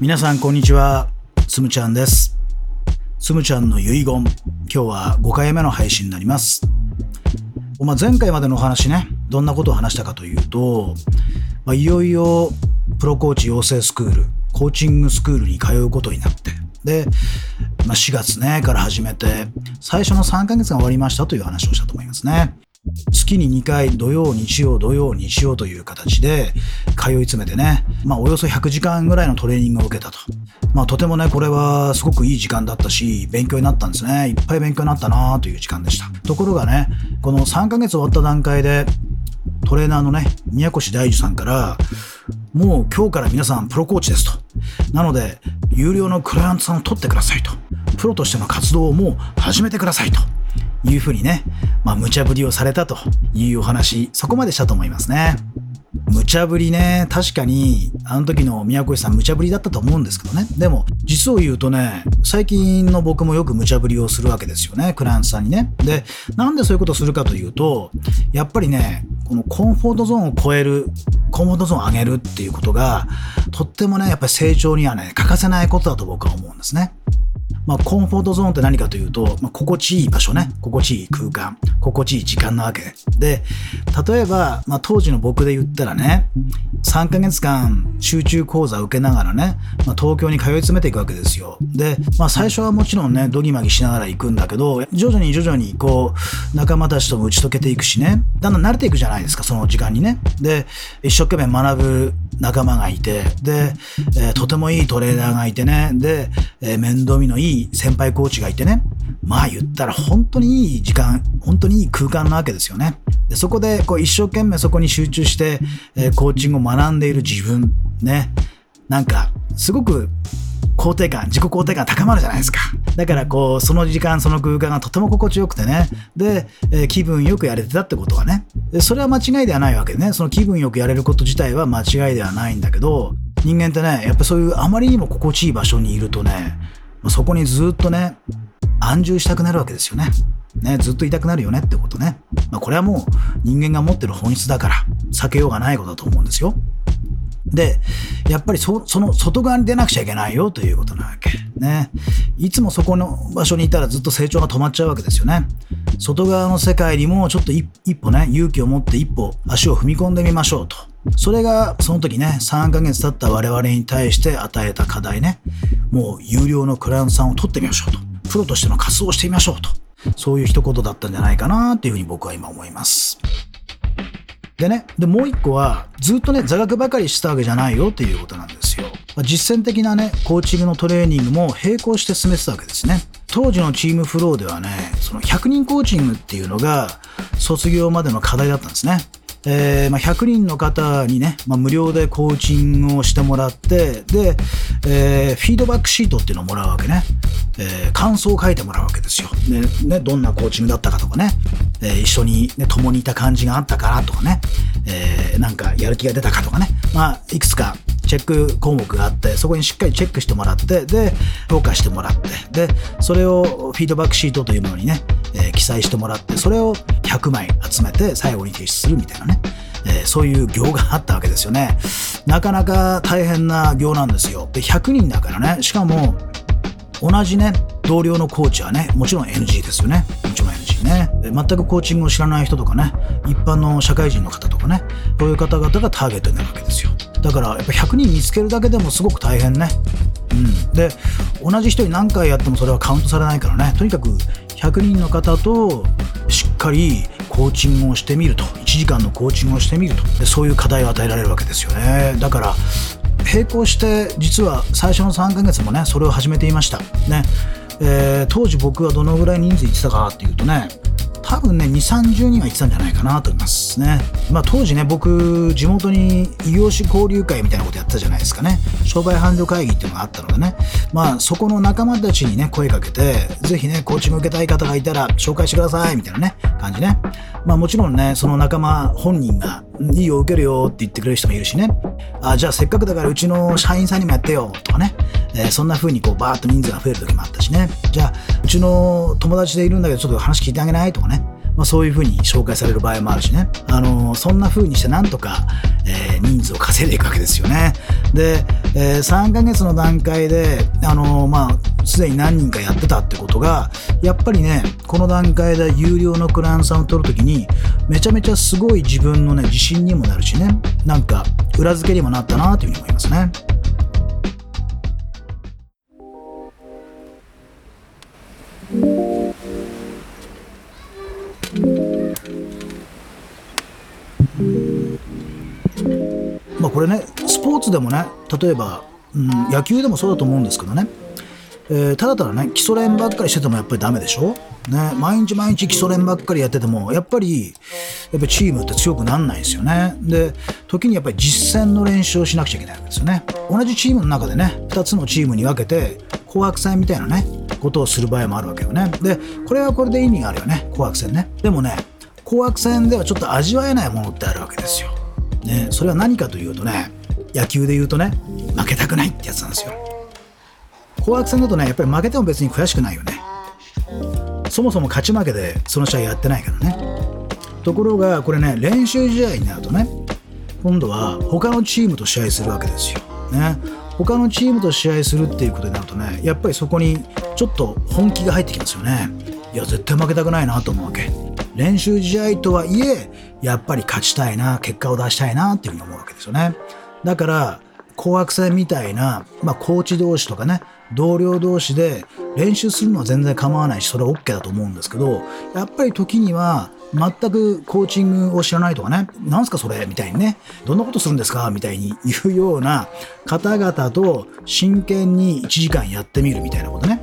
皆さんこんにちは。つむちゃんです。つむちゃんの遺言。今日は5回目の配信になります。まあ、前回までのお話ね。どんなことを話したかというと、まあ、いよいよプロコーチ養成スクールコーチングスクールに通うことになってで、まあ、4月ねから始めて最初の3ヶ月が終わりましたという話をしたと思いますね。月に2回土曜日曜土曜日曜という形で通い詰めてね、まあ、およそ100時間ぐらいのトレーニングを受けたと。まあ、とてもね、これはすごくいい時間だったし、勉強になったんですね。いっぱい勉強になったなという時間でした。ところがね、この3ヶ月終わった段階で、トレーナーのね、宮越大樹さんから、もう今日から皆さんプロコーチですと。なので、有料のクライアントさんを取ってくださいと。プロとしての活動をもう始めてくださいと。いうふうにね、まあ、無茶ぶりをされたというお話、そこまでしたと思いますね。無茶ぶりね、確かに、あの時の宮越さん無茶ぶりだったと思うんですけどね。でも、実を言うとね、最近の僕もよく無茶ぶりをするわけですよね、クライアントさんにね。で、なんでそういうことをするかというと、やっぱりね、このコンフォートゾーンを超える、コンフォートゾーンを上げるっていうことが、とってもね、やっぱり成長にはね、欠かせないことだと僕は思うんですね。まあ、コンフォートゾーンって何かというと、まあ、心地いい場所ね、心地いい空間、心地いい時間なわけ。で、例えば、まあ、当時の僕で言ったらね、3ヶ月間集中講座を受けながらね、まあ、東京に通い詰めていくわけですよ。で、まあ、最初はもちろんね、ドギマギしながら行くんだけど、徐々に徐々にこう、仲間たちとも打ち解けていくしね、だんだん慣れていくじゃないですか、その時間にね。で、一生懸命学ぶ仲間がいて、で、えー、とてもいいトレーナーがいてね、で、えー、面倒見のいい先輩コーチがいてね、まあ言ったら本当にいい時間、本当にいい空間なわけですよね。でそこでこう一生懸命そこに集中して、えー、コーチングを学んでいる自分、ね、なんかすごく肯定感、自己肯定感高まるじゃないですか。だからこう、その時間、その空間がとても心地よくてね。で、えー、気分よくやれてたってことはね。それは間違いではないわけでね。その気分よくやれること自体は間違いではないんだけど、人間ってね、やっぱそういうあまりにも心地いい場所にいるとね、そこにずっとね、安住したくなるわけですよね。ね、ずっといたくなるよねってことね。まあ、これはもう人間が持ってる本質だから、避けようがないことだと思うんですよ。で、やっぱりそその外側に出なくちゃいけないよということなわけ。ね。いつもそこの場所にいたらずっと成長が止まっちゃうわけですよね。外側の世界にもちょっと一歩ね、勇気を持って一歩足を踏み込んでみましょうと。それがその時ね、3ヶ月経った我々に対して与えた課題ね。もう有料のクライアントさんを取ってみましょうと。プロとしての活動をしてみましょうと。そういう一言だったんじゃないかなっていうふうに僕は今思います。でね、で、もう一個は、ずっとね、座学ばかりしたわけじゃないよっていうことなんですよ。実践的なね、コーチングのトレーニングも並行して進めてたわけですね。当時のチームフローではね、その100人コーチングっていうのが卒業までの課題だったんですね。えーまあ、100人の方にね、まあ、無料でコーチングをしてもらって、で、えー、フィードバックシートっていうのをもらうわけね。えー、感想を書いてもらうわけですよ。ね、ね、どんなコーチングだったかとかね、えー、一緒に、ね、共にいた感じがあったかなとかね、えー、なんかやる気が出たかとかね、まあ、いくつかチェック項目があって、そこにしっかりチェックしてもらって、で、評価してもらって、で、それをフィードバックシートというものにね、えー、記載してもらって、それを100枚集めて最後に提出するみたいなね、えー、そういう行があったわけですよね。なかなか大変な行なんですよ。で、100人だからね、しかも、同じね、同僚のコーチはね、もちろん NG ですよね。もちろん NG ね。全くコーチングを知らない人とかね、一般の社会人の方とかね、そういう方々がターゲットになるわけですよ。だからやっぱ100人見つけるだけでもすごく大変ね。うん、で同じ人に何回やってもそれはカウントされないからねとにかく100人の方としっかりコーチングをしてみると。1時間のコーチングをしてみると。でそういう課題を与えられるわけですよね。だから並行して実は最初の3ヶ月もねそれを始めていました。ね、えー、当時僕はどのぐらい人数いってたかっていうとね多分ね、2、30人は行ってたんじゃないかなと思いますね。まあ当時ね、僕、地元に異業種交流会みたいなことやったじゃないですかね。商売繁盛会議っていうのがあったのでね。まあそこの仲間たちにね、声かけて、是非ね、コーチング受けたい方がいたら紹介してください、みたいなね、感じね。まあもちろんね、その仲間本人が、いいよ、受けるよって言ってくれる人もいるしね。あ、じゃあせっかくだからうちの社員さんにもやってよ、とかね。えー、そんな風にこうバーッと人数が増える時もあったしね。じゃあ、うちの友達でいるんだけどちょっと話聞いてあげない？とかね。まあ、そういうふうに紹介される場合もあるしね、あのそんな風にしてなんとか、えー、人数を稼いでいくわけですよね。で、えー、3ヶ月の段階で、あのまあ、すでに何人かやってたってことが、やっぱりね、この段階で有料のクランさんを取るときに、めちゃめちゃすごい自分のね、自信にもなるしね、なんか裏付けにもなったなというふうに思いますね。まあこれねスポーツでもね例えば、うん、野球でもそうだと思うんですけどね、えー、ただただね基礎練ばっかりしててもやっぱりダメでしょ、ね、毎日毎日基礎練ばっかりやっててもやっぱりやっぱチームって強くなんないですよね。で時にやっぱり実践の練習をしなくちゃいけないわけですよね。同じチームの中でね2つのチームに分けて紅白戦みたいなねことをする場合もあるわけよね。でこれはこれで意味があるよね紅白戦ね。でもね紅白戦ではちょっと味わえないものってあるわけですよ。ね、それは何かというとね野球で言うとね負けたくないってやつなんですよ。紅白戦だとねやっぱり負けても別に悔しくないよね。そもそも勝ち負けでその試合やってないからね。ところがこれね練習試合になるとね今度は他のチームと試合するわけですよ。ね。他のチームと試合するっていうことになるとねやっぱりそこにちょっと本気が入ってきますよね。いや絶対負けたくないなと思うわけ。練習試合とはいえやっぱり勝ちたいな結果を出したいなっていうふうに思うわけですよね。だから紅白戦みたいな、まあ、コーチ同士とかね同僚同士で練習するのは全然構わないしそれは OK だと思うんですけどやっぱり時には全くコーチングを知らないとかね、なんすかそれ？みたいにね、どんなことするんですか？みたいに言うような方々と真剣に1時間やってみるみたいなことね。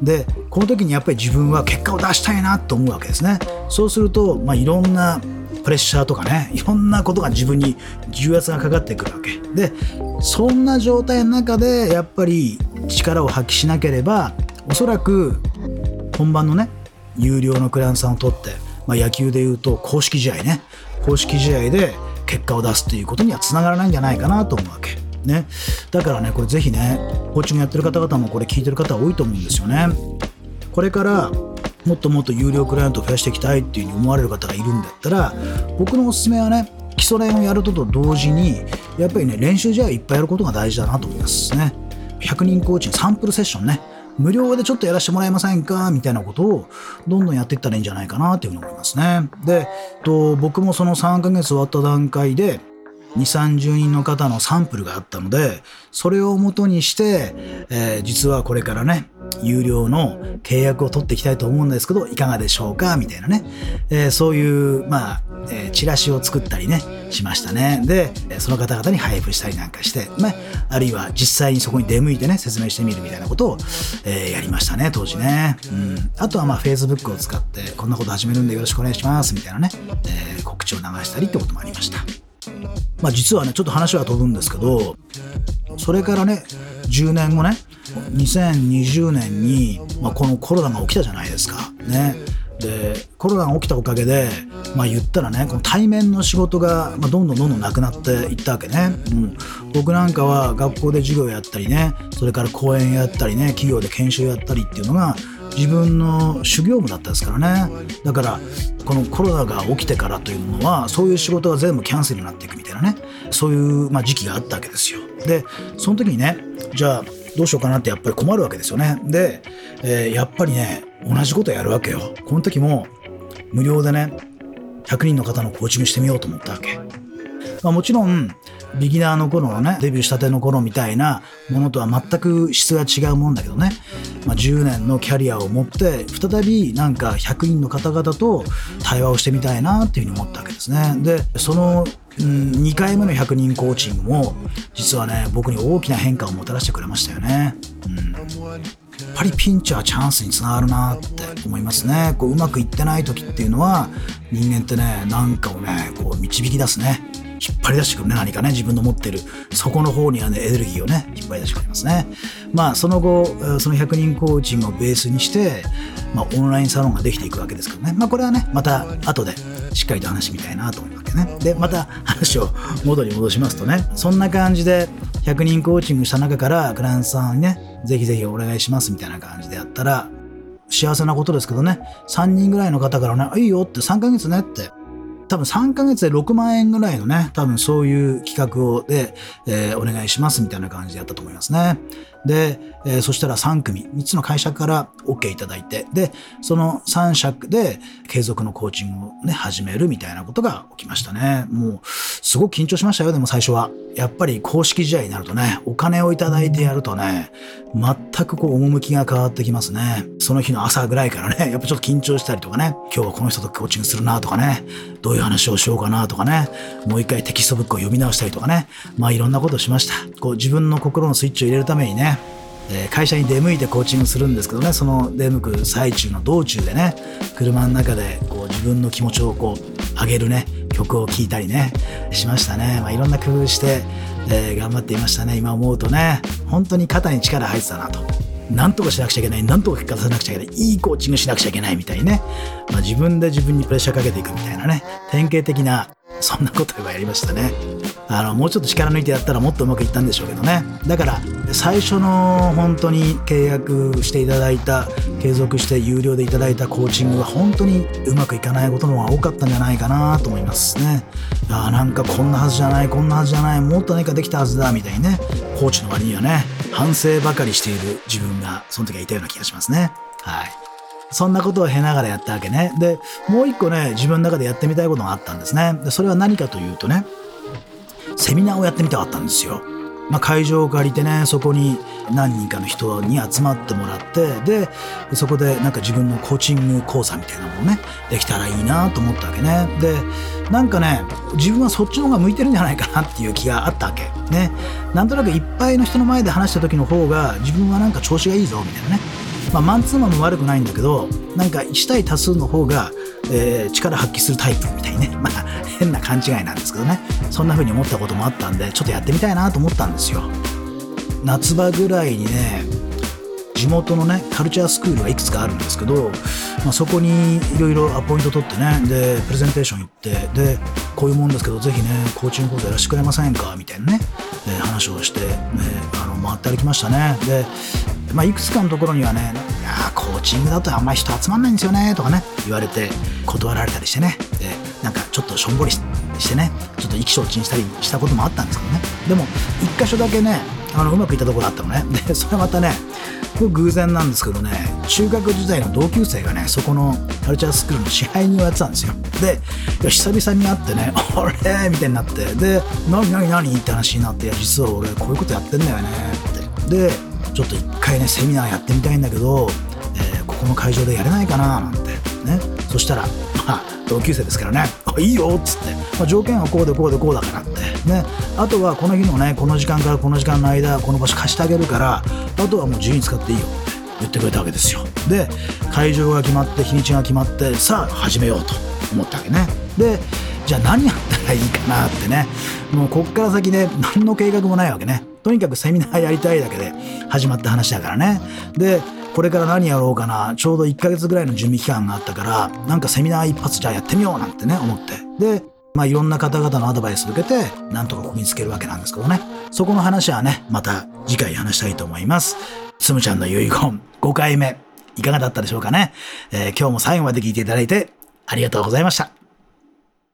でこの時にやっぱり自分は結果を出したいなと思うわけですね。そうすると、まあ、いろんなプレッシャーとかねいろんなことが自分に重圧がかかってくるわけ。でそんな状態の中でやっぱり力を発揮しなければおそらく本番のね有料のクランさんを取って、まあ、野球でいうと公式試合ね。公式試合で結果を出すっていうことにはつながらないんじゃないかなと思うわけ。ね、だからねこれぜひねコーチングやってる方々もこれ聞いてる方多いと思うんですよね。これからもっともっと有料クライアントを増やしていきたいっていうふうに思われる方がいるんだったら僕のおすすめはね基礎練をやるとと同時にやっぱりね練習試合をいっぱいやることが大事だなと思いますね。100人コーチングサンプルセッションね。無料でちょっとやらせてもらえませんか？みたいなことをどんどんやっていったらいいんじゃないかなというふうに思いますね。で、と僕もその3ヶ月終わった段階で、2、30人の方のサンプルがあったので、それをもとにして、えー、実はこれからね、有料の契約を取っていきたいと思うんですけど、いかがでしょうか？みたいなね、えー、そういう、まあ、えー、チラシを作ったりね、しましたね。で、その方々に配布したりなんかして、まあ、あるいは実際にそこに出向いてね、説明してみるみたいなことを、えー、やりましたね、当時ね。うん。あとはまあ、Facebook を使って、こんなこと始めるんでよろしくお願いします、みたいなね、えー、告知を流したりってこともありました。まあ、実はねちょっと話は飛ぶんですけどそれからね10年後ね2020年に、まあ、このコロナが起きたじゃないですか。ね。でコロナが起きたおかげで、まあ、言ったらねこの対面の仕事が、まあ、どんどんどんどんなくなっていったわけね、うん、僕なんかは学校で授業やったりねそれから講演やったりね企業で研修やったりっていうのが自分の修行務だったですからね。だからこのコロナが起きてからというものはそういう仕事が全部キャンセルになっていくみたいなね。そういう、まあ、時期があったわけですよ。でその時にねじゃあどうしようかなってやっぱり困るわけですよね。で、えー、やっぱりね同じことやるわけよ。この時も無料でね100人の方のコーチングしてみようと思ったわけ。まあ、もちろんビギナーの頃のねデビューしたての頃みたいなものとは全く質が違うもんだけどね、まあ、10年のキャリアを持って再びなんか100人の方々と対話をしてみたいなっていうふうに思ったわけですね。でそのうん、2回目の100人コーチングも実はね僕に大きな変化をもたらしてくれましたよね、うん、やっぱりピンチはチャンスにつながるなって思いますね。こううまくいってない時っていうのは人間ってねなんかをねこう導き出すね。引っ張り出してくるね、何かね、自分の持ってる、そこの方にはね、エネルギーをね、引っ張り出してくれますね。まあ、その後、その100人コーチングをベースにして、まあ、オンラインサロンができていくわけですけどね。まあ、これはね、また後でしっかりと話してみたいなと思うね。で、また話を元に戻しますとね、そんな感じで、100人コーチングした中から、クライアントさんにね、ぜひぜひお願いしますみたいな感じでやったら、幸せなことですけどね、3人ぐらいの方からね、いいよって3ヶ月ねって多分3ヶ月で6万円ぐらいのね、多分そういう企画をで、えー、お願いしますみたいな感じでやったと思いますね。で、えー、そしたら3組、3つの会社から OK いただいて、で、その3社で継続のコーチングをね、始めるみたいなことが起きましたね。もう、すごく緊張しましたよ、でも最初は。やっぱり公式試合になるとね、お金をいただいてやるとね、全くこう、趣が変わってきますね。その日の朝ぐらいからね、やっぱちょっと緊張したりとかね、今日はこの人とコーチングするなとかね、どういう話をしようかなとかね、もう一回テキストブックを読み直したりとかね、まあいろんなことをしました。こう自分の心のスイッチを入れるためにね、え会社に出向いてコーチングするんですけどねその出向く最中の道中でね車の中でこう自分の気持ちをこう上げるね曲を聴いたりねしましたね、まあ、いろんな工夫して、えー、頑張っていましたね。今思うとね本当に肩に力入ってたなと。なんとかしなくちゃいけない、なんとか結果出さなくちゃいけない、いいコーチングしなくちゃいけないみたいにね、まあ、自分で自分にプレッシャーかけていくみたいなね、典型的な、そんなことをやりましたね。あの、もうちょっと力抜いてやったらもっとうまくいったんでしょうけどね。だから、最初の本当に契約していただいた、継続して有料でいただいたコーチングは本当にうまくいかないことの方が多かったんじゃないかなと思いますね。あなんかこんなはずじゃない、こんなはずじゃない、もっと何かできたはずだ、みたいにね、コーチの割にはね、反省ばかりしている自分が、その時はいたような気がしますね。はい。そんなことを経ながらやったわけね。で、もう一個ね、自分の中でやってみたいことがあったんですね。で、それは何かというとね、セミナーをやってみたかったんですよ。まあ、会場を借りてねそこに何人かの人に集まってもらってでそこでなんか自分のコーチング講座みたいなものねできたらいいなと思ったわけねでなんかね自分はそっちの方が向いてるんじゃないかなっていう気があったわけねなんとなくいっぱいの人の前で話した時の方が自分はなんか調子がいいぞみたいなねまあ、マンツーマンも悪くないんだけどなんか1対多数の方が、えー、力発揮するタイプみたいにね。まあ変な勘違いなんですけどね。そんな風に思ったこともあったんでちょっとやってみたいなと思ったんですよ。夏場ぐらいにね地元のねカルチャースクールがいくつかあるんですけど、まあ、そこにいろいろアポイント取ってねでプレゼンテーション行ってでこういうもんですけどぜひねコーチング講座やらせてくれませんか？みたいなね、え、話をして、ね、あの回って歩きましたね。でまあ、いくつかのところにはね、いやコーチングだとあんまり人集まんないんですよねとかね、言われて断られたりしてね、でなんかちょっとしょんぼりしてね、ちょっと意気消沈したりしたこともあったんですけどね、でも、一箇所だけね、あのうまくいったところあったのね、で それまたね、これ偶然なんですけどね、中学時代の同級生がね、そこのカルチャースクールの支配人をやってたんですよ。で、久々に会ってね、あれ？みたいになって、で、何何何？って話になって、いや、実は俺こういうことやってんだよね。って。で、ちょっと一回ねセミナーやってみたいんだけど、えー、ここの会場でやれないかななんてね。そしたらまあ同級生ですからね「あいいよ」っつって、まあ、条件はこうでこうでこうだからって。ね。あとはこの日のねこの時間からこの時間の間この場所貸してあげるからあとはもう自由に使っていいよって言ってくれたわけですよ。で会場が決まって日にちが決まってさあ始めようと思ったわけね。でじゃあ何やったらいいかなってねもうこっから先ね何の計画もないわけねとにかくセミナーやりたいだけで始まった話だからね。で、これから何やろうかな、ちょうど1ヶ月ぐらいの準備期間があったから、なんかセミナー一発じゃあやってみようなんてね、思って。で、まあいろんな方々のアドバイスを受けて、なんとか見つけるわけなんですけどね。そこの話はね、また次回話したいと思います。つむちゃんの遺言5回目、いかがだったでしょうかね。えー、今日も最後まで聞いていただいてありがとうございました。